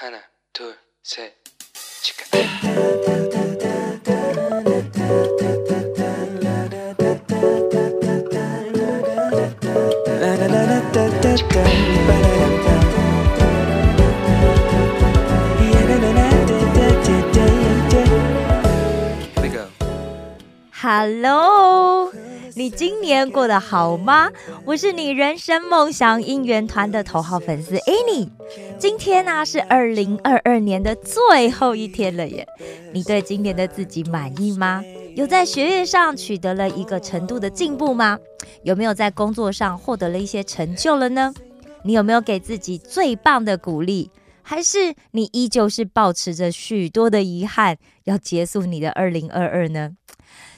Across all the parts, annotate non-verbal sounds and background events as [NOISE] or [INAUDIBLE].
하나, 둘, 셋, 치카. Here we go. Hello， 你今年过得好吗？我是你人生梦想应援团的头号粉丝 Annie。今天呢、是二零二二年的最后一天了耶，你对今年的自己满意吗？有在学业上取得了一个程度的进步吗？有没有在工作上获得了一些成就了呢？你有没有给自己最棒的鼓励？还是你依旧是保持着许多的遗憾，要结束你的二零二二呢？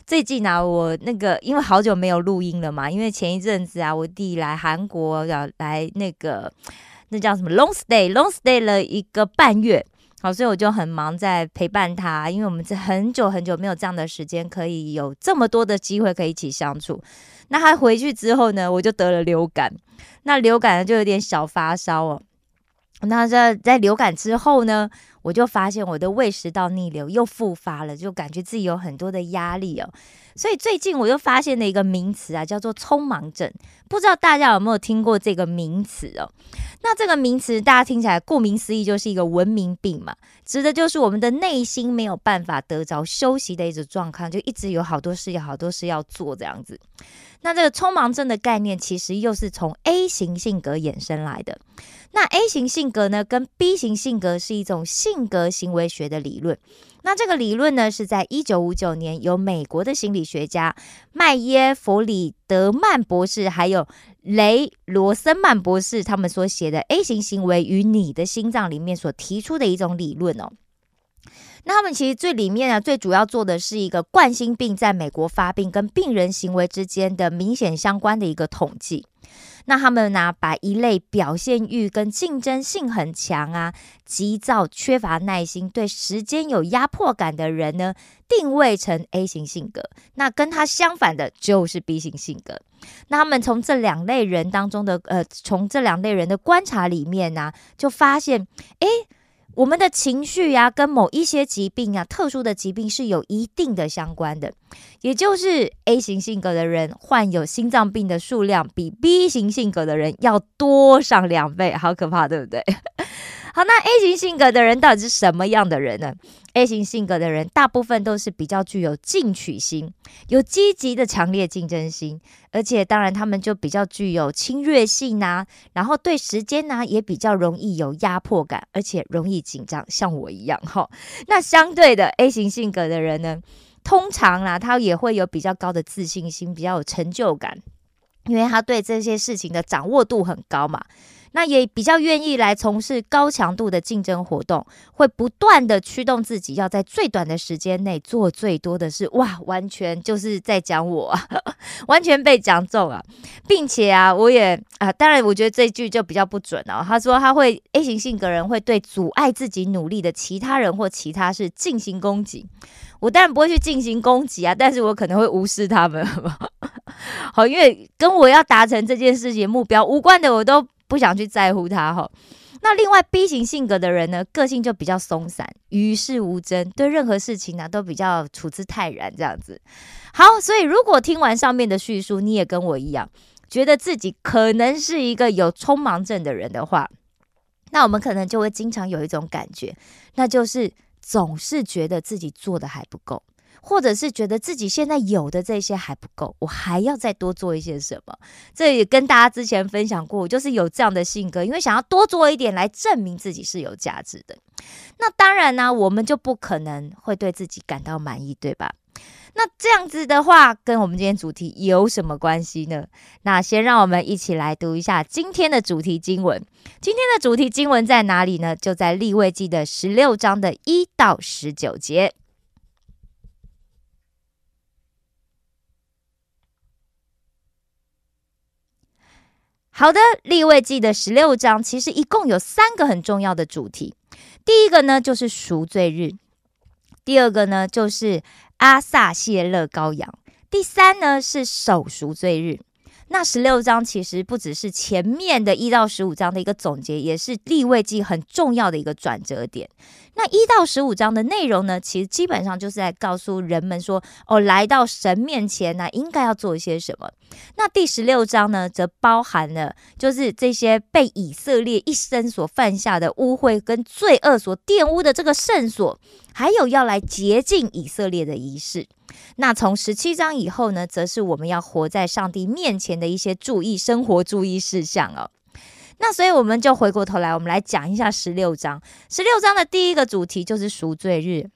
最近啊，我那个因为好久没有录音了嘛，因为前一阵子啊，我弟来韩国要来那个那叫什么 long stay，long stay 了一个半月。好，所以我就很忙在陪伴他，因为我们这很久很久没有这样的时间，可以有这么多的机会可以一起相处。那他回去之后呢，我就得了流感，那流感就有点小发烧哦。那在在流感之后呢，我就发现我的胃食道逆流又复发了，就感觉自己有很多的压力哦。所以最近我又发现了一个名词啊，叫做匆忙症。不知道大家有没有听过这个名词哦？那这个名词大家听起来，顾名思义就是一个文明病嘛，指的就是我们的内心没有办法得着休息的一种状况，就一直有好多事要好多事要做这样子。那这个匆忙症的概念，其实又是从 A 型性格衍生来的。那 A 型性格呢，跟 B 型性格是一种性格行为学的理论。那这个理论呢，是在一九五九年由美国的心理学家麦耶弗里德曼博士，还有雷罗森曼博士他们所写的《A 型行为与你的心脏》里面所提出的一种理论哦。那他们其实最里面呢，最主要做的是一个冠心病在美国发病跟病人行为之间的明显相关的一个统计。那他们呢，把一类表现欲跟竞争性很强啊、急躁、缺乏耐心、对时间有压迫感的人呢，定位成 A 型性格。那跟他相反的就是 B 型性格。那他们从这两类人当中的呃，从这两类人的观察里面呢、就发现，诶。我们的情绪呀、跟某一些疾病啊，特殊的疾病是有一定的相关的，也就是 A 型性格的人患有心脏病的数量比 B 型性格的人要多上两倍，好可怕，对不对？好，那 A 型性格的人到底是什么样的人呢？A 型性格的人大部分都是比较具有进取心，有积极的强烈竞争心，而且当然他们就比较具有侵略性呐、然后对时间呢、也比较容易有压迫感，而且容易紧张，像我一样哈。那相对的 A 型性格的人呢，通常啦，他也会有比较高的自信心，比较有成就感，因为他对这些事情的掌握度很高嘛。那也比较愿意来从事高强度的竞争活动，会不断的驱动自己要在最短的时间内做最多的事。哇，完全就是在讲我啊，[LAUGHS] 完全被讲中了，并且啊，我也啊，当然我觉得这句就比较不准哦。他说他会 A 型性格人会对阻碍自己努力的其他人或其他事进行攻击。我当然不会去进行攻击啊，但是我可能会无视他们，[LAUGHS] 好？因为跟我要达成这件事情目标无关的，我都不想去在乎他哈。那另外 B 型性格的人呢，个性就比较松散，与世无争，对任何事情呢都比较处之泰然这样子。好，所以如果听完上面的叙述，你也跟我一样，觉得自己可能是一个有匆忙症的人的话，那我们可能就会经常有一种感觉，那就是总是觉得自己做的还不够。或者是觉得自己现在有的这些还不够，我还要再多做一些什么。这也跟大家之前分享过，我就是有这样的性格，因为想要多做一点来证明自己是有价值的。那当然呢，我们就不可能会对自己感到满意，对吧？那这样子的话，跟我们今天主题有什么关系呢？那先让我们一起来读一下今天的主题经文。今天的主题经文在哪里呢？就在立位记的十六章的一到十九节。好的，立位记的十六章其实一共有三个很重要的主题。第一个呢就是赎罪日，第二个呢就是阿萨谢勒羔羊，第三呢是守赎罪日。那十六章其实不只是前面的一到十五章的一个总结，也是立位记很重要的一个转折点。那一到十五章的内容呢，其实基本上就是在告诉人们说，哦，来到神面前呢，应该要做一些什么。那第十六章呢，则包含了就是这些被以色列一生所犯下的污秽跟罪恶所玷污的这个圣所，还有要来洁净以色列的仪式。那从十七章以后呢，则是我们要活在上帝面前的一些注意生活注意事项哦。那所以我们就回过头来，我们来讲一下十六章。十六章的第一个主题就是赎罪日，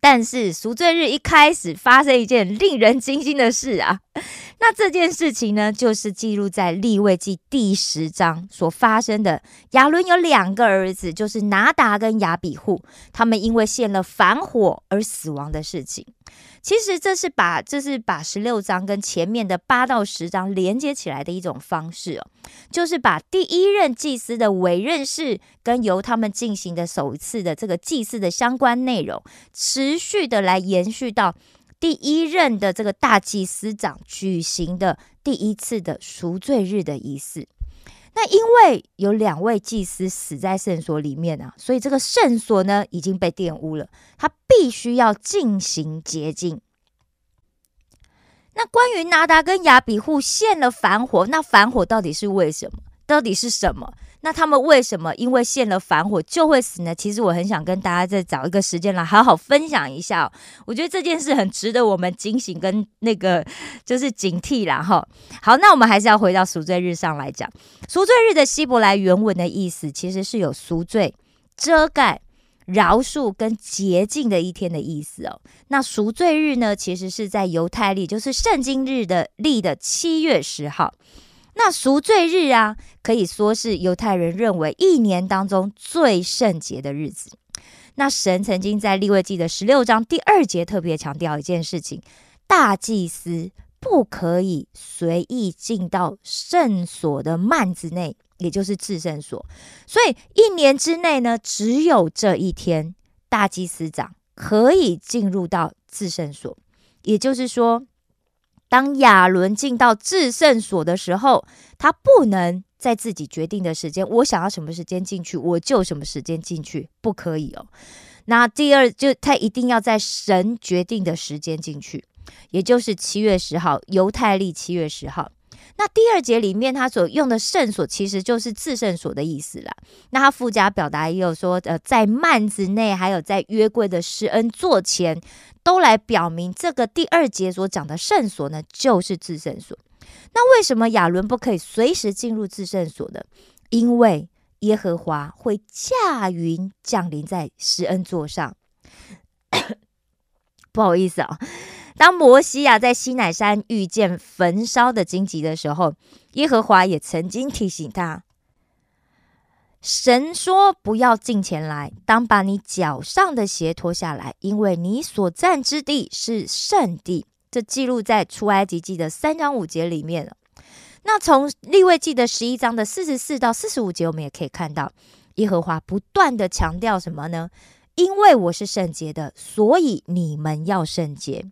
但是赎罪日一开始发生一件令人惊心的事啊。那这件事情呢，就是记录在立位记第十章所发生的。亚伦有两个儿子，就是拿达跟亚比户，他们因为献了反火而死亡的事情。其实这是把这是把十六章跟前面的八到十章连接起来的一种方式哦，就是把第一任祭司的委任式跟由他们进行的首次的这个祭祀的相关内容，持续的来延续到第一任的这个大祭司长举行的第一次的赎罪日的仪式。那因为有两位祭司死在圣所里面啊，所以这个圣所呢已经被玷污了，他必须要进行洁净。那关于拿达跟亚比户献了反火，那反火到底是为什么？到底是什么？那他们为什么因为献了反火就会死呢？其实我很想跟大家再找一个时间来好好分享一下。我觉得这件事很值得我们警醒跟那个就是警惕啦。哈，好，那我们还是要回到赎罪日上来讲。赎罪日的希伯来原文的意思其实是有赎罪、遮盖、饶恕跟洁净的一天的意思哦。那赎罪日呢，其实是在犹太历，就是圣经日的历的七月十号。那赎罪日啊，可以说是犹太人认为一年当中最圣洁的日子。那神曾经在立位记的十六章第二节特别强调一件事情：大祭司不可以随意进到圣所的幔子内，也就是至圣所。所以一年之内呢，只有这一天，大祭司长可以进入到至圣所。也就是说。当亚伦进到至圣所的时候，他不能在自己决定的时间，我想要什么时间进去，我就什么时间进去，不可以哦。那第二，就他一定要在神决定的时间进去，也就是七月十号，犹太历七月十号。那第二节里面他所用的圣所，其实就是至圣所的意思啦。那他附加表达也有说，呃，在幔子内，还有在约柜的施恩座前。都来表明这个第二节所讲的圣所呢，就是至圣所。那为什么亚伦不可以随时进入至圣所呢？因为耶和华会驾云降临在施恩座上。[COUGHS] 不好意思啊，当摩西亚在西乃山遇见焚烧的荆棘的时候，耶和华也曾经提醒他。神说：“不要进前来，当把你脚上的鞋脱下来，因为你所站之地是圣地。”这记录在出埃及记的三章五节里面。那从立位记的十一章的四十四到四十五节，我们也可以看到，耶和华不断的强调什么呢？因为我是圣洁的，所以你们要圣洁。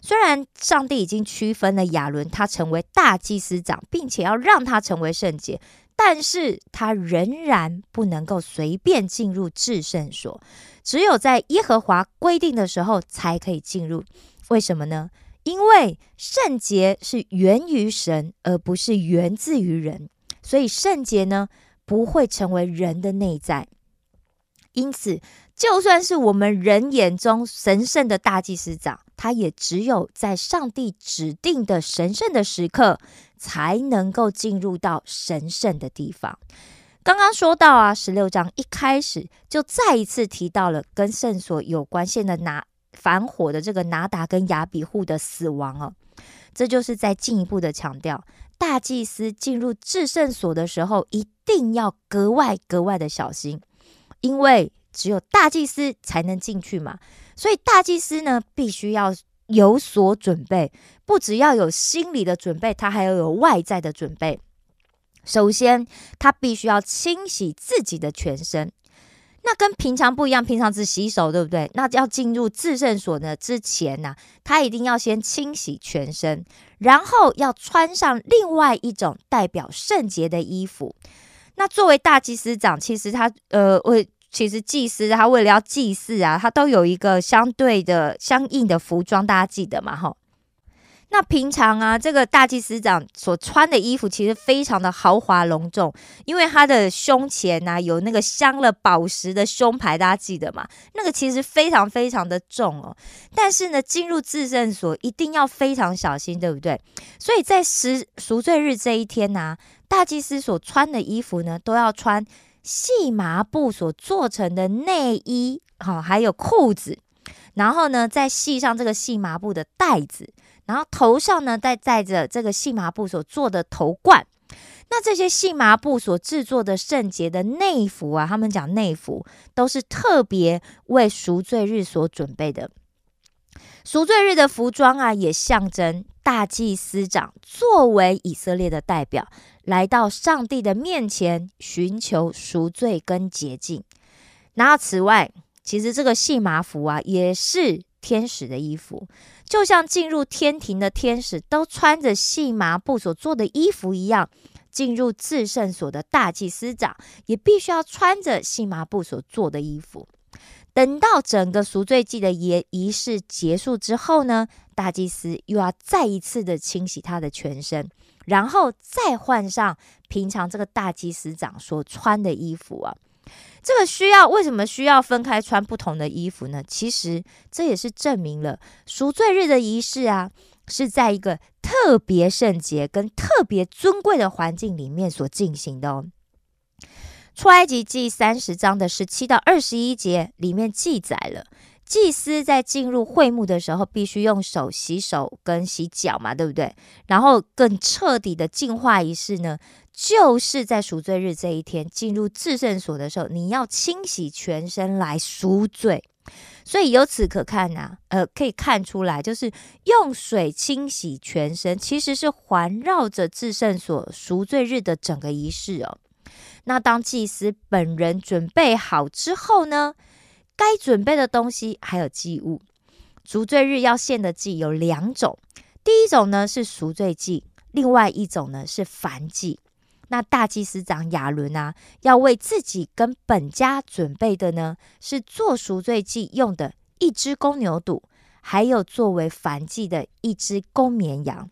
虽然上帝已经区分了亚伦，他成为大祭司长，并且要让他成为圣洁。但是他仍然不能够随便进入至圣所，只有在耶和华规定的时候才可以进入。为什么呢？因为圣洁是源于神，而不是源自于人，所以圣洁呢不会成为人的内在。因此，就算是我们人眼中神圣的大祭司长，他也只有在上帝指定的神圣的时刻。才能够进入到神圣的地方。刚刚说到啊，十六章一开始就再一次提到了跟圣所有关系的拿反火的这个拿达跟亚比户的死亡哦，这就是在进一步的强调，大祭司进入至圣所的时候，一定要格外格外的小心，因为只有大祭司才能进去嘛，所以大祭司呢，必须要。有所准备，不只要有心理的准备，他还要有外在的准备。首先，他必须要清洗自己的全身。那跟平常不一样，平常只洗手，对不对？那要进入自圣所呢之前呢，他一定要先清洗全身，然后要穿上另外一种代表圣洁的衣服。那作为大祭司长，其实他呃为其实祭司他为了要祭祀啊，他都有一个相对的相应的服装，大家记得吗？哈。那平常啊，这个大祭司长所穿的衣服其实非常的豪华隆重，因为他的胸前呢有那个镶了宝石的胸牌，大家记得吗？那个其实非常非常的重哦。但是呢，进入自圣所一定要非常小心，对不对？所以在十赎罪日这一天呢，大祭司所穿的衣服呢，都要穿细麻布所做成的内衣，好，还有裤子，然后呢，再系上这个细麻布的带子。然后头上呢，再戴着这个细麻布所做的头冠。那这些细麻布所制作的圣洁的内服啊，他们讲内服都是特别为赎罪日所准备的。赎罪日的服装啊，也象征大祭司长作为以色列的代表，来到上帝的面前寻求赎罪跟洁净。然后此外，其实这个细麻服啊，也是天使的衣服。就像进入天庭的天使都穿着细麻布所做的衣服一样，进入至圣所的大祭司长也必须要穿着细麻布所做的衣服。等到整个赎罪祭的仪仪式结束之后呢，大祭司又要再一次的清洗他的全身，然后再换上平常这个大祭司长所穿的衣服啊。这个需要为什么需要分开穿不同的衣服呢？其实这也是证明了赎罪日的仪式啊，是在一个特别圣洁跟特别尊贵的环境里面所进行的哦。出埃及记三十章的十七到二十一节里面记载了，祭司在进入会幕的时候，必须用手洗手跟洗脚嘛，对不对？然后更彻底的净化仪式呢？就是在赎罪日这一天进入至圣所的时候，你要清洗全身来赎罪。所以由此可看呐，呃，可以看出来，就是用水清洗全身，其实是环绕着至圣所赎罪日的整个仪式哦。那当祭司本人准备好之后呢，该准备的东西还有祭物。赎罪日要献的祭有两种，第一种呢是赎罪祭，另外一种呢是燔祭。那大祭司长亚伦啊，要为自己跟本家准备的呢，是做赎罪祭用的一只公牛犊，还有作为燔祭的一只公绵羊。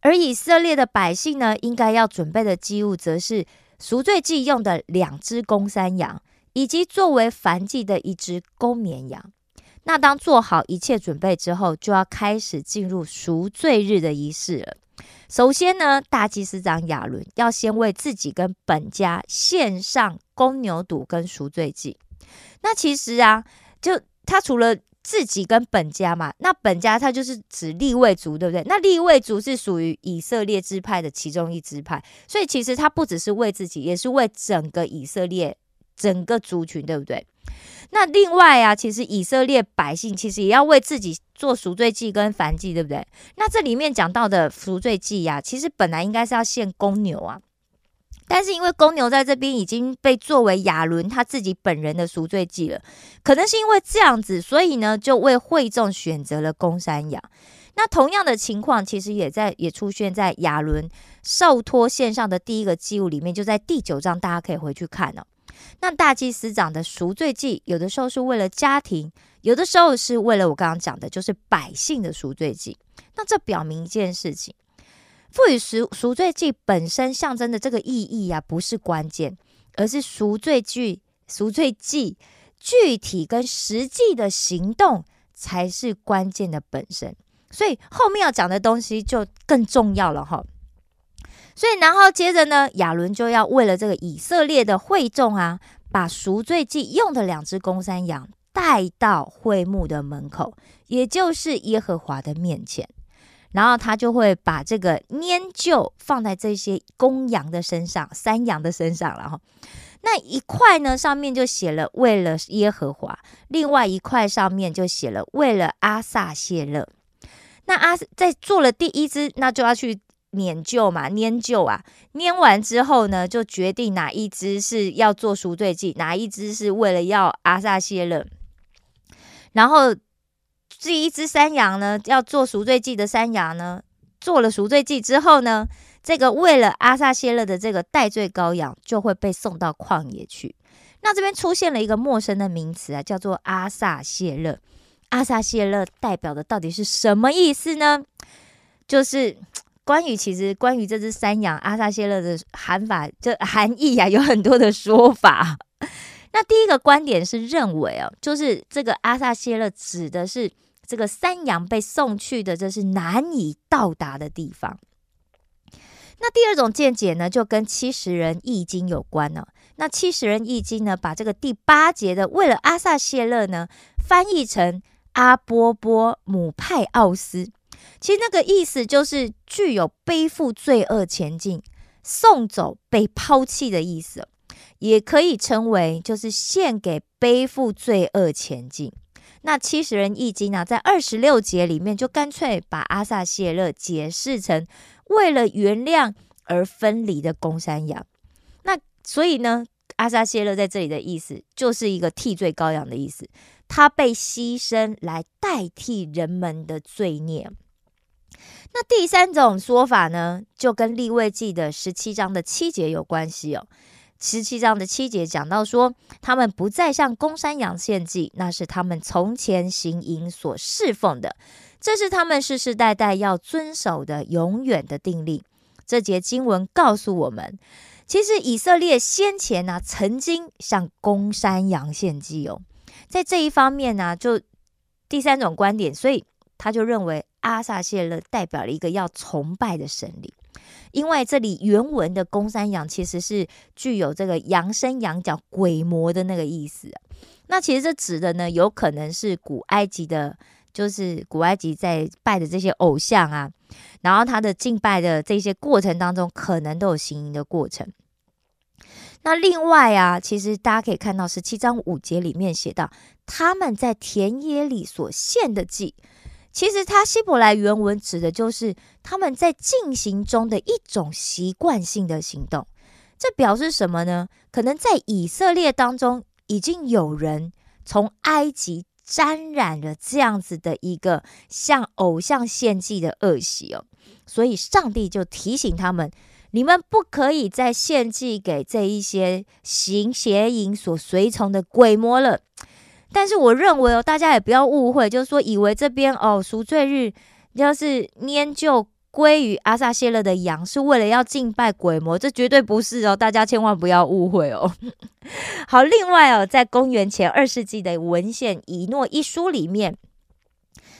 而以色列的百姓呢，应该要准备的祭物，则是赎罪祭用的两只公山羊，以及作为燔祭的一只公绵羊。那当做好一切准备之后，就要开始进入赎罪日的仪式了。首先呢，大祭司长亚伦要先为自己跟本家献上公牛犊跟赎罪祭。那其实啊，就他除了自己跟本家嘛，那本家他就是指立位族，对不对？那立位族是属于以色列支派的其中一支派，所以其实他不只是为自己，也是为整个以色列整个族群，对不对？那另外啊，其实以色列百姓其实也要为自己做赎罪祭跟燔祭，对不对？那这里面讲到的赎罪祭呀，其实本来应该是要献公牛啊，但是因为公牛在这边已经被作为亚伦他自己本人的赎罪祭了，可能是因为这样子，所以呢，就为会众选择了公山羊。那同样的情况，其实也在也出现在亚伦受托线上的第一个祭物里面，就在第九章，大家可以回去看哦。那大祭司长的赎罪祭，有的时候是为了家庭，有的时候是为了我刚刚讲的，就是百姓的赎罪祭。那这表明一件事情：赋予赎赎罪祭本身象征的这个意义啊，不是关键，而是赎罪祭、赎罪祭具体跟实际的行动才是关键的本身。所以后面要讲的东西就更重要了哈。所以，然后接着呢，亚伦就要为了这个以色列的会众啊，把赎罪祭用的两只公山羊带到会幕的门口，也就是耶和华的面前。然后他就会把这个粘就放在这些公羊的身上、山羊的身上然后。那一块呢，上面就写了为了耶和华；另外一块上面就写了为了阿萨谢勒。那阿在做了第一只，那就要去。撵臼嘛，粘臼啊，粘完之后呢，就决定哪一只是要做赎罪祭，哪一只是为了要阿萨谢勒。然后这一只山羊呢，要做赎罪祭的山羊呢，做了赎罪祭之后呢，这个为了阿萨谢勒的这个代罪羔羊就会被送到旷野去。那这边出现了一个陌生的名词啊，叫做阿萨谢勒。阿萨谢勒代表的到底是什么意思呢？就是关于其实关于这只山羊阿萨谢勒的含法，这含义啊有很多的说法。那第一个观点是认为哦，就是这个阿萨谢勒指的是这个山羊被送去的，这是难以到达的地方。那第二种见解呢，就跟七十人易经有关了。那七十人易经呢，把这个第八节的为了阿萨谢勒呢，翻译成。阿波波姆派奥斯，其实那个意思就是具有背负罪恶前进、送走被抛弃的意思，也可以称为就是献给背负罪恶前进。那七十人易经呢，在二十六节里面就干脆把阿萨谢勒解释成为了原谅而分离的公山羊。那所以呢，阿萨谢勒在这里的意思就是一个替罪羔羊的意思。他被牺牲来代替人们的罪孽。那第三种说法呢，就跟立位记的十七章的七节有关系哦。十七章的七节讲到说，他们不再向公山羊献祭，那是他们从前行营所侍奉的，这是他们世世代代要遵守的永远的定例。这节经文告诉我们，其实以色列先前呢，曾经向公山羊献祭哦。在这一方面呢，就第三种观点，所以他就认为阿萨谢勒代表了一个要崇拜的神灵，因为这里原文的公山羊其实是具有这个羊身羊角鬼魔的那个意思。那其实这指的呢，有可能是古埃及的，就是古埃及在拜的这些偶像啊，然后他的敬拜的这些过程当中，可能都有行淫的过程。那另外啊，其实大家可以看到十七章五节里面写到，他们在田野里所献的祭，其实他希伯来原文指的就是他们在进行中的一种习惯性的行动。这表示什么呢？可能在以色列当中，已经有人从埃及沾染了这样子的一个向偶像献祭的恶习哦，所以上帝就提醒他们。你们不可以再献祭给这一些行邪淫所随从的鬼魔了。但是我认为哦，大家也不要误会，就是说以为这边哦赎罪日要是拈就归于阿萨谢勒的羊，是为了要敬拜鬼魔，这绝对不是哦，大家千万不要误会哦。[LAUGHS] 好，另外哦，在公元前二世纪的文献《以诺一书》里面。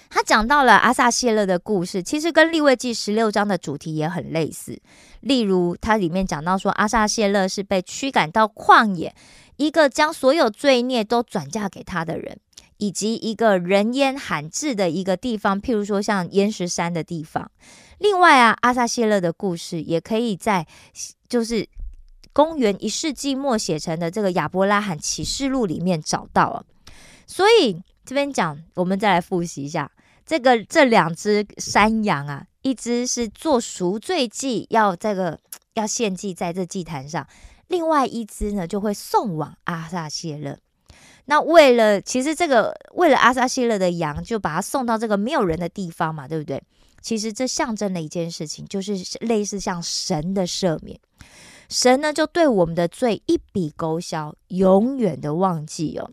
他讲到了阿萨谢勒的故事，其实跟利未记十六章的主题也很类似。例如，它里面讲到说，阿萨谢勒是被驱赶到旷野，一个将所有罪孽都转嫁给他的人，以及一个人烟罕至的一个地方，譬如说像岩石山的地方。另外啊，阿萨谢勒的故事也可以在就是公元一世纪末写成的这个亚伯拉罕启示录里面找到啊。所以这边讲，我们再来复习一下。这个这两只山羊啊，一只是做赎罪祭，要这个要献祭在这祭坛上；另外一只呢，就会送往阿萨谢勒。那为了其实这个为了阿萨谢勒的羊，就把它送到这个没有人的地方嘛，对不对？其实这象征了一件事情，就是类似像神的赦免，神呢就对我们的罪一笔勾销，永远的忘记哦。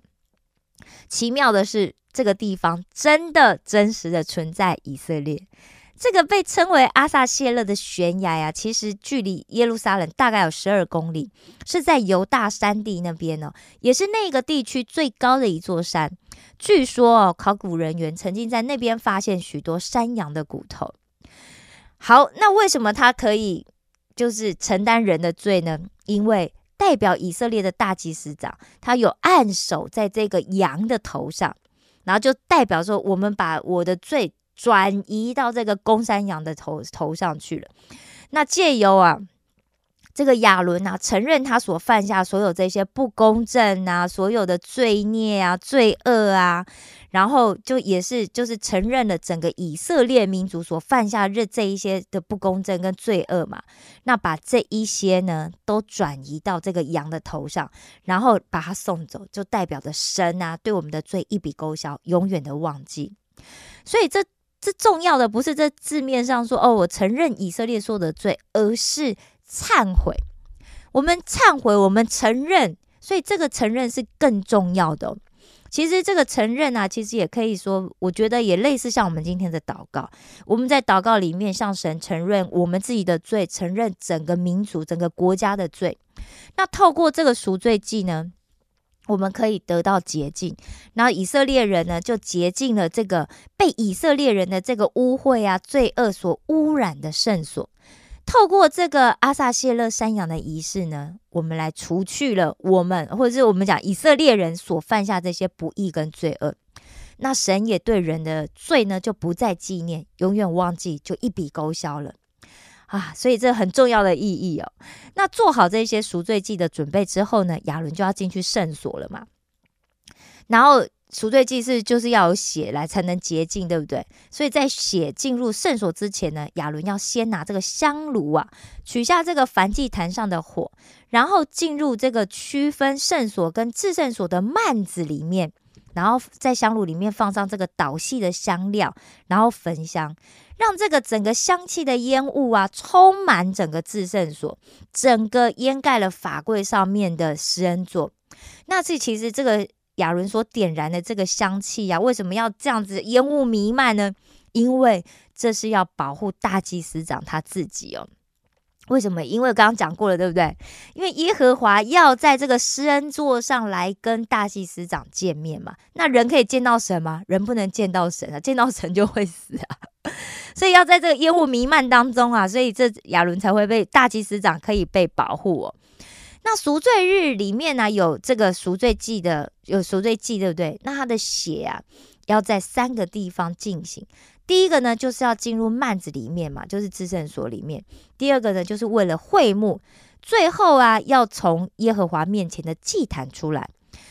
奇妙的是。这个地方真的真实的存在以色列，这个被称为阿萨谢勒的悬崖呀，其实距离耶路撒冷大概有十二公里，是在犹大山地那边哦，也是那个地区最高的一座山。据说哦，考古人员曾经在那边发现许多山羊的骨头。好，那为什么他可以就是承担人的罪呢？因为代表以色列的大祭司长，他有按手在这个羊的头上。然后就代表说，我们把我的罪转移到这个公山羊的头头上去了。那借由啊这个亚伦啊，承认他所犯下所有这些不公正啊，所有的罪孽啊、罪恶啊，然后就也是就是承认了整个以色列民族所犯下这这一些的不公正跟罪恶嘛。那把这一些呢，都转移到这个羊的头上，然后把他送走，就代表着神啊，对我们的罪一笔勾销，永远的忘记。所以这这重要的不是这字面上说哦，我承认以色列所有的罪，而是。忏悔，我们忏悔，我们承认，所以这个承认是更重要的。其实这个承认啊，其实也可以说，我觉得也类似像我们今天的祷告。我们在祷告里面向神承认我们自己的罪，承认整个民族、整个国家的罪。那透过这个赎罪祭呢，我们可以得到洁净。然后以色列人呢，就洁净了这个被以色列人的这个污秽啊、罪恶所污染的圣所。透过这个阿萨谢勒山羊的仪式呢，我们来除去了我们或者是我们讲以色列人所犯下这些不义跟罪恶。那神也对人的罪呢，就不再纪念，永远忘记，就一笔勾销了啊！所以这很重要的意义哦。那做好这些赎罪祭的准备之后呢，亚伦就要进去圣所了嘛，然后。赎罪祭是就是要有血来才能洁净，对不对？所以在血进入圣所之前呢，亚伦要先拿这个香炉啊，取下这个燔祭坛上的火，然后进入这个区分圣所跟至圣所的幔子里面，然后在香炉里面放上这个导细的香料，然后焚香，让这个整个香气的烟雾啊，充满整个至圣所，整个掩盖了法柜上面的施恩座。那这其实这个。亚伦所点燃的这个香气呀，为什么要这样子烟雾弥漫呢？因为这是要保护大祭司长他自己哦。为什么？因为刚刚讲过了，对不对？因为耶和华要在这个施恩座上来跟大祭司长见面嘛。那人可以见到神吗？人不能见到神啊，见到神就会死啊。[LAUGHS] 所以要在这个烟雾弥漫当中啊，所以这亚伦才会被大祭司长可以被保护哦。那赎罪日里面呢，有这个赎罪祭的，有赎罪祭，对不对？那他的血啊，要在三个地方进行。第一个呢，就是要进入幔子里面嘛，就是至圣所里面。第二个呢，就是为了会幕。最后啊，要从耶和华面前的祭坛出来。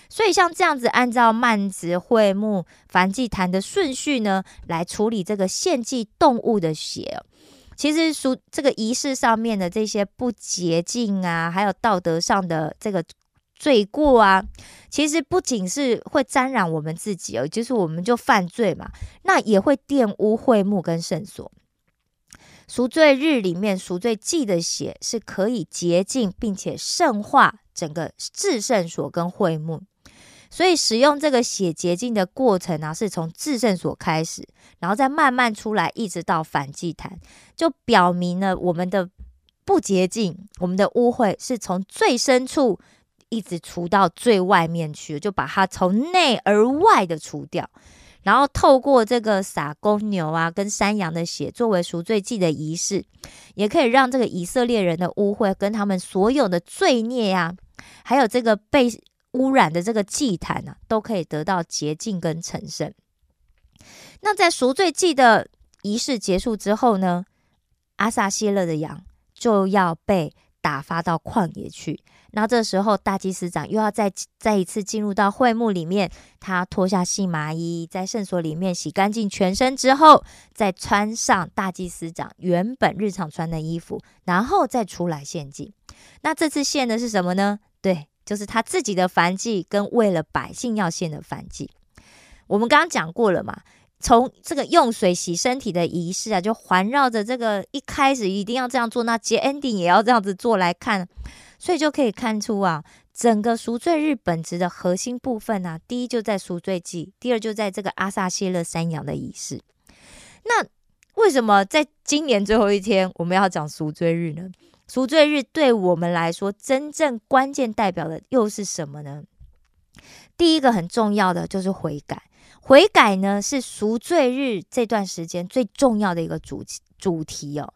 所以像这样子，按照幔子、会幕、燔祭坛的顺序呢，来处理这个献祭动物的血。其实属这个仪式上面的这些不洁净啊，还有道德上的这个罪过啊，其实不仅是会沾染我们自己哦，就是我们就犯罪嘛，那也会玷污会幕跟圣所。赎罪日里面赎罪祭的血是可以洁净并且圣化整个至圣所跟会幕。所以使用这个血洁净的过程呢，是从至圣所开始，然后再慢慢出来，一直到反祭坛，就表明了我们的不洁净，我们的污秽是从最深处一直除到最外面去，就把它从内而外的除掉，然后透过这个撒公牛啊跟山羊的血作为赎罪祭的仪式，也可以让这个以色列人的污秽跟他们所有的罪孽呀，还有这个被。污染的这个祭坛呢，都可以得到洁净跟成圣。那在赎罪祭的仪式结束之后呢，阿萨谢勒的羊就要被打发到旷野去。那这时候大祭司长又要再再一次进入到会幕里面，他脱下细麻衣，在圣所里面洗干净全身之后，再穿上大祭司长原本日常穿的衣服，然后再出来献祭。那这次献的是什么呢？对。就是他自己的燔祭，跟为了百姓要献的燔祭。我们刚刚讲过了嘛，从这个用水洗身体的仪式啊，就环绕着这个一开始一定要这样做，那结 ending 也要这样子做来看，所以就可以看出啊，整个赎罪日本质的核心部分啊，第一就在赎罪祭，第二就在这个阿萨谢勒山羊的仪式。那为什么在今年最后一天我们要讲赎罪日呢？赎罪日对我们来说，真正关键代表的又是什么呢？第一个很重要的就是悔改，悔改呢是赎罪日这段时间最重要的一个主主题哦。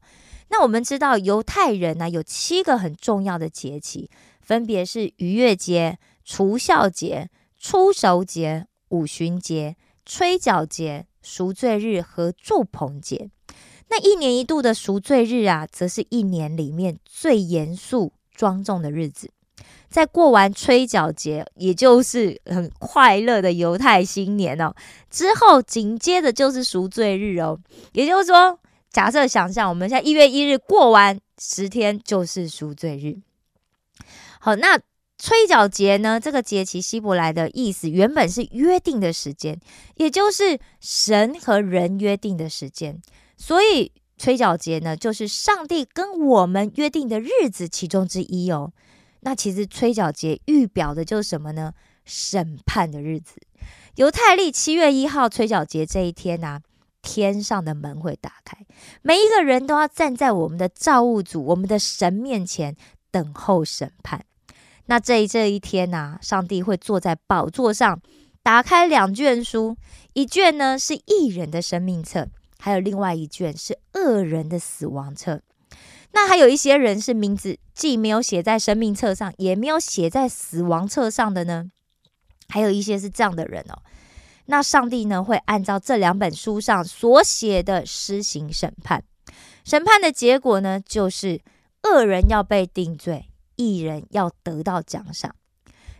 那我们知道犹太人呢有七个很重要的节气，分别是逾越节、除孝节、初熟节、五旬节、吹角节、赎罪日和祝棚节。那一年一度的赎罪日啊，则是一年里面最严肃庄重的日子。在过完吹角节，也就是很快乐的犹太新年哦，之后紧接着就是赎罪日哦。也就是说，假设想象我们现在一月一日过完十天就是赎罪日。好，那吹角节呢？这个节期希伯来的意思原本是约定的时间，也就是神和人约定的时间。所以吹角节呢，就是上帝跟我们约定的日子其中之一哦。那其实吹角节预表的就是什么呢？审判的日子。犹太历七月一号吹角节这一天呢，天上的门会打开，每一个人都要站在我们的造物主、我们的神面前等候审判。那这这一天呢，上帝会坐在宝座上，打开两卷书，一卷呢是异人的生命册，还有另外一卷是恶人的死亡册。那还有一些人是名字既没有写在生命册上，也没有写在死亡册上的呢？还有一些是这样的人哦。那上帝呢会按照这两本书上所写的施行审判，审判的结果呢就是恶人要被定罪，义人要得到奖赏。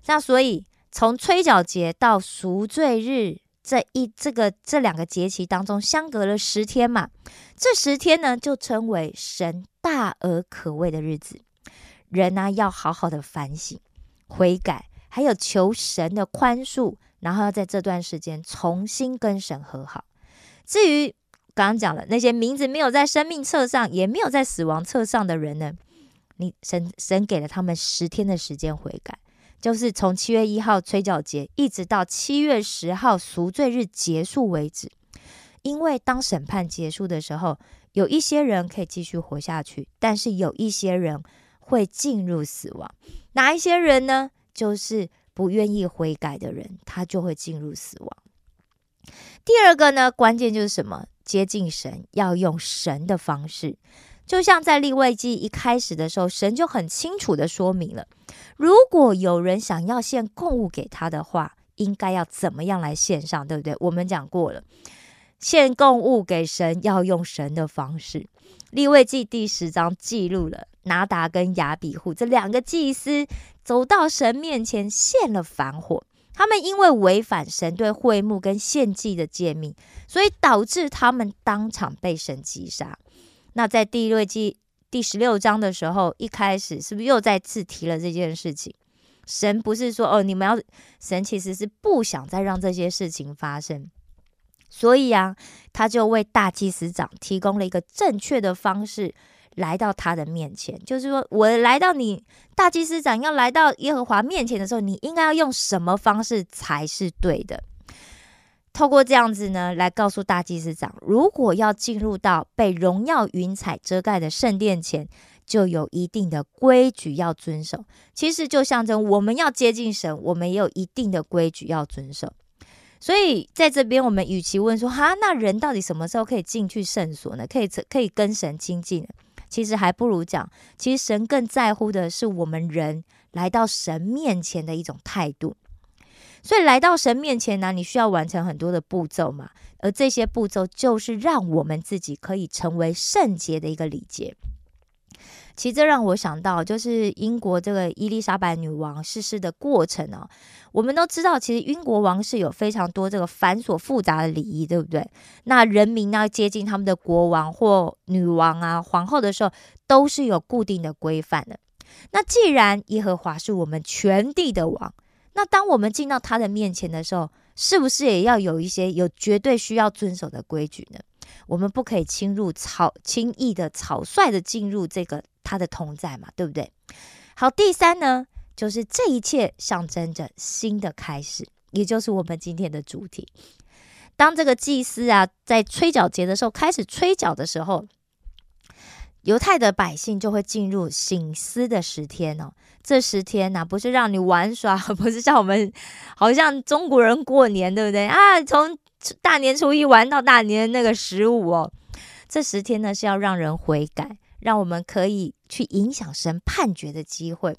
那所以从吹角节到赎罪日这一这个这两个节期当中相隔了十天嘛，这十天呢就称为神。大而可畏的日子，人呢要好好的反省、悔改，还有求神的宽恕，然后要在这段时间重新跟神和好。至于刚刚讲了那些名字没有在生命册上，也没有在死亡册上的人呢，你神神给了他们十天的时间悔改，就是从七月一号催缴节一直到七月十号赎罪日结束为止。因为当审判结束的时候。有一些人可以继续活下去，但是有一些人会进入死亡。哪一些人呢？就是不愿意悔改的人，他就会进入死亡。第二个呢，关键就是什么？接近神要用神的方式，就像在立位记一开始的时候，神就很清楚的说明了：如果有人想要献供物给他的话，应该要怎么样来献上，对不对？我们讲过了。献供物给神要用神的方式。立位记第十章记录了拿达跟亚比户这两个祭司走到神面前献了反火，他们因为违反神对会幕跟献祭的诫命，所以导致他们当场被神击杀。那在第位记第十六章的时候，一开始是不是又再次提了这件事情？神不是说哦，你们要神其实是不想再让这些事情发生。所以啊，他就为大祭司长提供了一个正确的方式，来到他的面前。就是说我来到你大祭司长要来到耶和华面前的时候，你应该要用什么方式才是对的？透过这样子呢，来告诉大祭司长，如果要进入到被荣耀云彩遮盖的圣殿前，就有一定的规矩要遵守。其实就象征我们要接近神，我们也有一定的规矩要遵守。所以在这边，我们与其问说哈，那人到底什么时候可以进去圣所呢？可以可以跟神亲近？其实还不如讲，其实神更在乎的是我们人来到神面前的一种态度。所以来到神面前呢，你需要完成很多的步骤嘛，而这些步骤就是让我们自己可以成为圣洁的一个礼节。其实这让我想到，就是英国这个伊丽莎白女王逝世的过程哦。我们都知道，其实英国王室有非常多这个繁琐复杂的礼仪，对不对？那人民呢接近他们的国王或女王啊、皇后的时候，都是有固定的规范的。那既然耶和华是我们全地的王，那当我们进到他的面前的时候，是不是也要有一些有绝对需要遵守的规矩呢？我们不可以侵入草轻易的草率的进入这个。他的同在嘛，对不对？好，第三呢，就是这一切象征着新的开始，也就是我们今天的主题。当这个祭司啊，在吹角节的时候开始吹角的时候，犹太的百姓就会进入醒思的十天哦。这十天呢，不是让你玩耍，[LAUGHS] 不是像我们好像中国人过年，对不对啊？从大年初一玩到大年那个十五哦，这十天呢是要让人悔改。让我们可以去影响神判决的机会，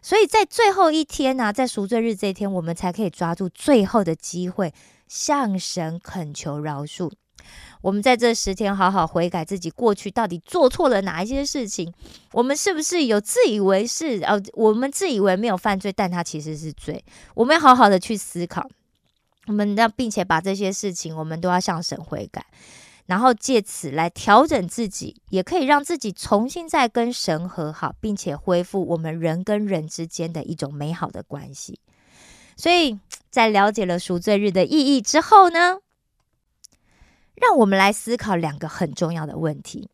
所以在最后一天呢，在赎罪日这一天，我们才可以抓住最后的机会，向神恳求饶恕。我们在这十天好好悔改自己过去到底做错了哪一些事情，我们是不是有自以为是？哦，我们自以为没有犯罪，但他其实是罪。我们要好好的去思考，我们要并且把这些事情，我们都要向神悔改，然后借此来调整自己，也可以让自己重新再跟神和好，并且恢复我们人跟人之间的一种美好的关系。所以在了解了赎罪日的意义之后呢？让我们来思考两个很重要的问题。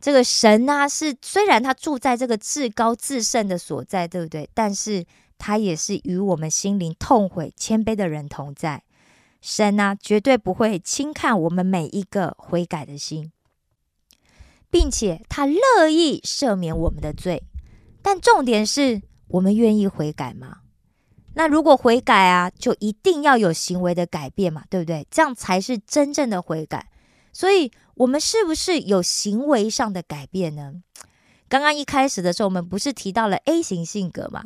这个神呢，是虽然他住在这个至高至圣的所在，对不对？但是他也是与我们心灵痛悔、谦卑的人同在。神呢，绝对不会轻看我们每一个悔改的心，并且他乐意赦免我们的罪。但重点是我们愿意悔改吗？那如果悔改啊，就一定要有行为的改变嘛，对不对？这样才是真正的悔改。所以，我们是不是有行为上的改变呢？刚刚一开始的时候，我们不是提到了 A 型性格吗？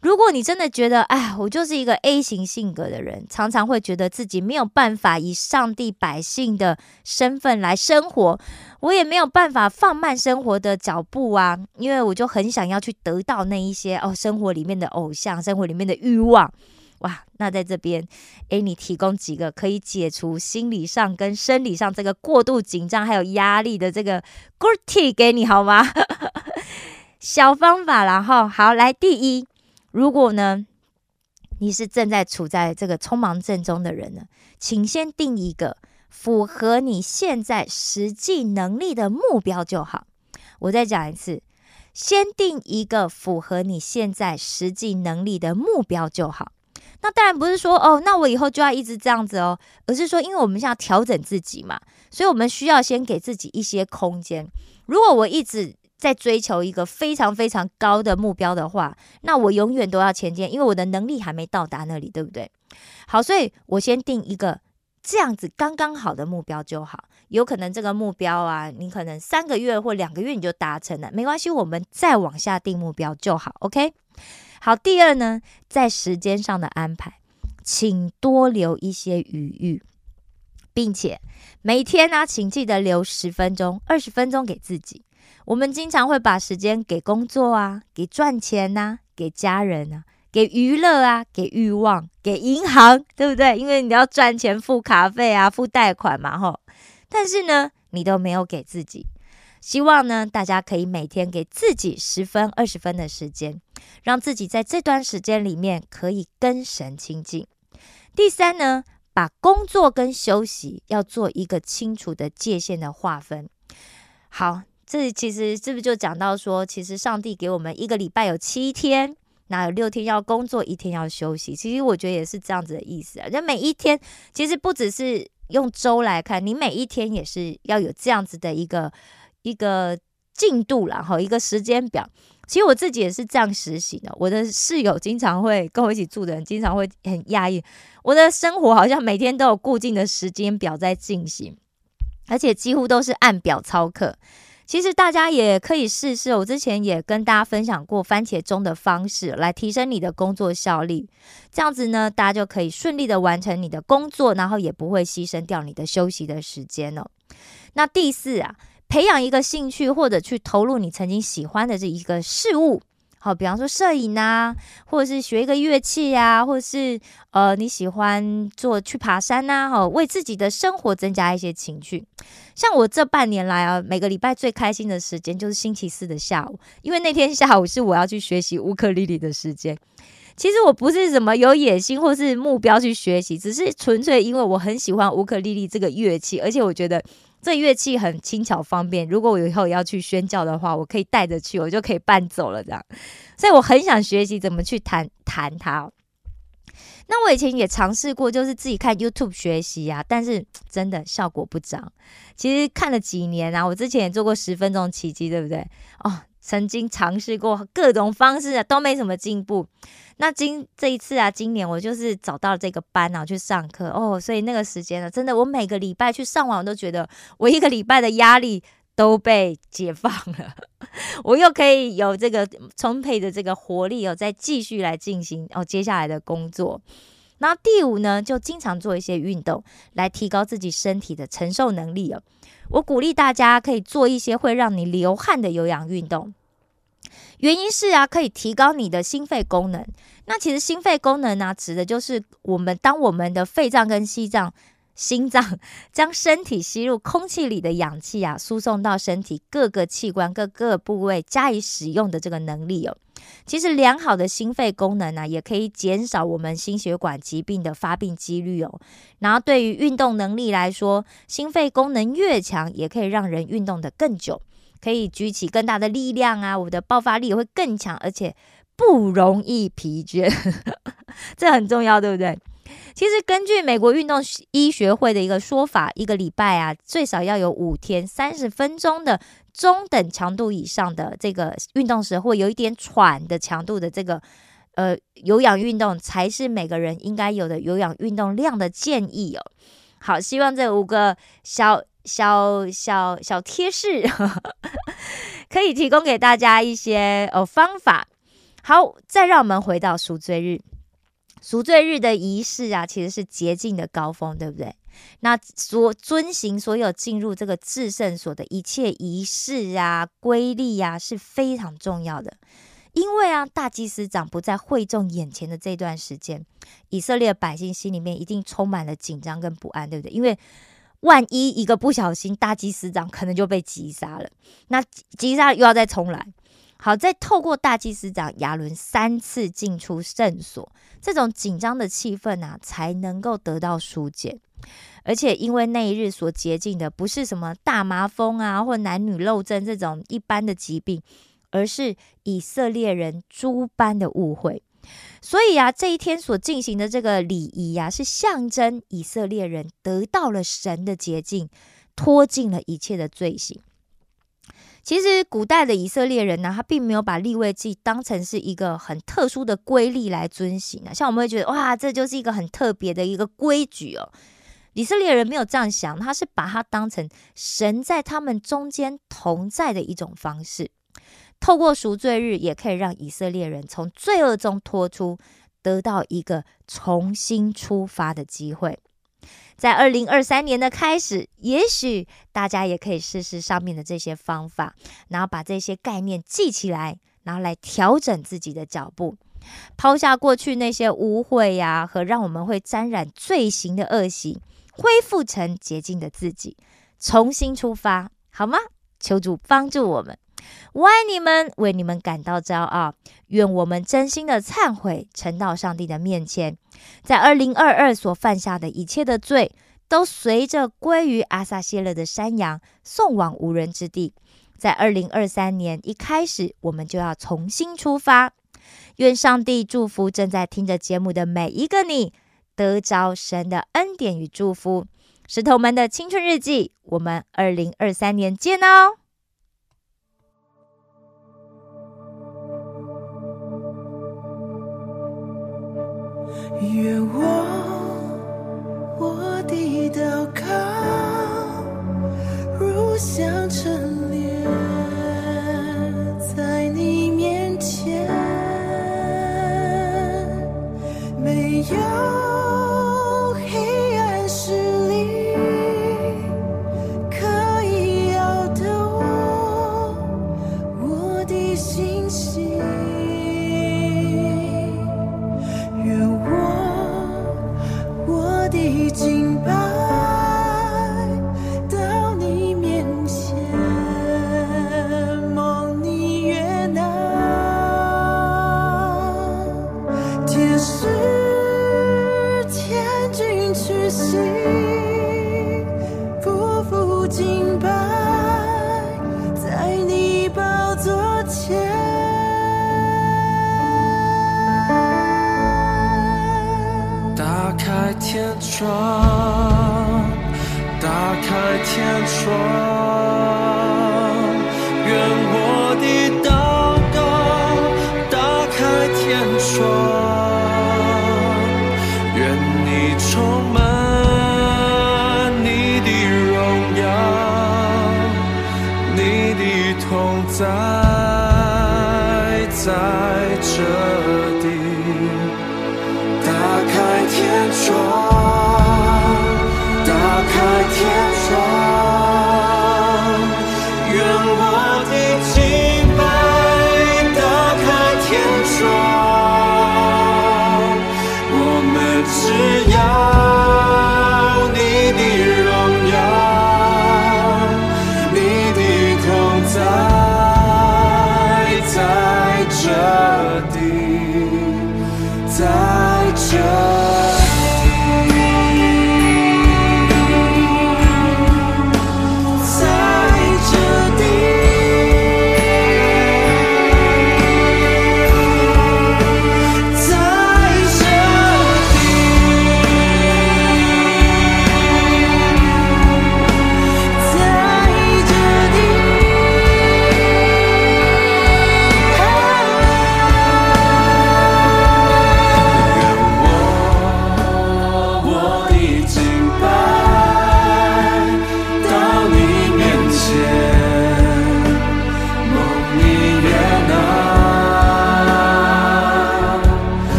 如果你真的觉得，哎，我就是一个 A 型性格的人，常常会觉得自己没有办法以上帝百姓的身份来生活，我也没有办法放慢生活的脚步啊，因为我就很想要去得到那一些哦，生活里面的偶像，生活里面的欲望，哇，那在这边，哎，你提供几个可以解除心理上跟生理上这个过度紧张还有压力的这个 good tea 给你好吗？[LAUGHS] 小方法，然后好来第一。如果呢，你是正在处在这个匆忙症中的人呢，请先定一个符合你现在实际能力的目标就好。我再讲一次，先定一个符合你现在实际能力的目标就好。那当然不是说哦，那我以后就要一直这样子哦，而是说，因为我们现在调整自己嘛，所以我们需要先给自己一些空间。如果我一直在追求一个非常非常高的目标的话，那我永远都要前进，因为我的能力还没到达那里，对不对？好，所以我先定一个这样子刚刚好的目标就好。有可能这个目标啊，你可能三个月或两个月你就达成了，没关系，我们再往下定目标就好。OK，好。第二呢，在时间上的安排，请多留一些余裕，并且每天呢，请记得留十分钟、二十分钟给自己。我们经常会把时间给工作啊，给赚钱呐，给家人啊，给娱乐啊，给欲望，给银行，对不对？因为你要赚钱付卡费啊，付贷款嘛，吼。但是呢，你都没有给自己。希望呢，大家可以每天给自己十分、二十分的时间，让自己在这段时间里面可以跟神亲近。第三呢，把工作跟休息要做一个清楚的界限的划分。好。这其实是不是就讲到说，其实上帝给我们一个礼拜有七天，那有六天要工作，一天要休息。其实我觉得也是这样子的意思啊。就每一天，其实不只是用周来看，你每一天也是要有这样子的一个一个进度然后一个时间表。其实我自己也是这样实行的。我的室友经常会跟我一起住的人，经常会很压抑。我的生活好像每天都有固定的时间表在进行，而且几乎都是按表操课。其实大家也可以试试，我之前也跟大家分享过番茄钟的方式来提升你的工作效率。这样子呢，大家就可以顺利的完成你的工作，然后也不会牺牲掉你的休息的时间哦。那第四啊，培养一个兴趣或者去投入你曾经喜欢的这一个事物。好，比方说摄影啊，或者是学一个乐器呀，或者是呃你喜欢做去爬山呐，哈，为自己的生活增加一些情趣。像我这半年来啊，每个礼拜最开心的时间就是星期四的下午，因为那天下午是我要去学习乌克丽丽的时间。其实我不是什么有野心或是目标去学习，只是纯粹因为我很喜欢乌克丽丽这个乐器，而且我觉得。这乐器很轻巧方便，如果我以后要去宣教的话，我可以带着去，我就可以搬走了这样。所以我很想学习怎么去弹弹它。那我以前也尝试过，就是自己看 YouTube 学习啊，但是真的效果不彰。其实看了几年啊，我之前也做过十分钟奇迹，对不对？哦。曾经尝试过各种方式啊，都没什么进步。那今这一次啊，今年我就是找到了这个班啊，去上课哦。所以那个时间呢，真的，我每个礼拜去上网，都觉得我一个礼拜的压力都被解放了。[LAUGHS] 我又可以有这个充沛的这个活力哦，再继续来进行哦接下来的工作。然后第五呢，就经常做一些运动，来提高自己身体的承受能力哦。我鼓励大家可以做一些会让你流汗的有氧运动，原因是啊，可以提高你的心肺功能。那其实心肺功能呢，指的就是我们当我们的肺脏跟心脏。心脏 [LAUGHS] 将身体吸入空气里的氧气啊，输送到身体各个器官、各个部位加以使用的这个能力哦。其实良好的心肺功能呢，也可以减少我们心血管疾病的发病几率哦。然后对于运动能力来说，心肺功能越强，也可以让人运动的更久，可以举起更大的力量啊，我的爆发力也会更强，而且不容易疲倦，[LAUGHS] 这很重要，对不对？其实根据美国运动医学会的一个说法，一个礼拜啊，最少要有五天三十分钟的中等强度以上的这个运动时会有一点喘的强度的这个呃有氧运动，才是每个人应该有的有氧运动量的建议哦。好，希望这五个小小小小贴士 [LAUGHS] 可以提供给大家一些呃方法。好，再让我们回到赎罪日。赎罪日的仪式啊，其实是洁净的高峰，对不对？那所遵行所有进入这个至圣所的一切仪式啊、规律啊，是非常重要的。因为啊，大祭司长不在会众眼前的这段时间，以色列百姓心里面一定充满了紧张跟不安，对不对？因为万一一个不小心，大祭司长可能就被击杀了，那击杀又要再重来。好，再透过大祭司长亚伦三次进出圣所，这种紧张的气氛啊，才能够得到疏解。而且，因为那一日所洁净的不是什么大麻风啊，或男女漏症这种一般的疾病，而是以色列人诸般的误会。所以啊，这一天所进行的这个礼仪呀，是象征以色列人得到了神的洁净，脱尽了一切的罪行。其实古代的以色列人呢，他并没有把立位祭当成是一个很特殊的规律来遵行啊。像我们会觉得，哇，这就是一个很特别的一个规矩哦。以色列人没有这样想，他是把它当成神在他们中间同在的一种方式。透过赎罪日，也可以让以色列人从罪恶中脱出，得到一个重新出发的机会。在二零二三年的开始，也许大家也可以试试上面的这些方法，然后把这些概念记起来，然后来调整自己的脚步，抛下过去那些污秽呀和让我们会沾染罪行的恶习，恢复成洁净的自己，重新出发，好吗？求主帮助我们。我爱你们，为你们感到骄傲。愿我们真心的忏悔，呈到上帝的面前，在二零二二所犯下的一切的罪，都随着归于阿撒谢勒的山羊，送往无人之地。在二零二三年一开始，我们就要重新出发。愿上帝祝福正在听着节目的每一个你，得着神的恩典与祝福。石头们的青春日记，我们二零二三年见哦。愿我我的祷告如香陈列在你面前，没有。去心不负敬拜在你宝座前打开天窗打开天窗。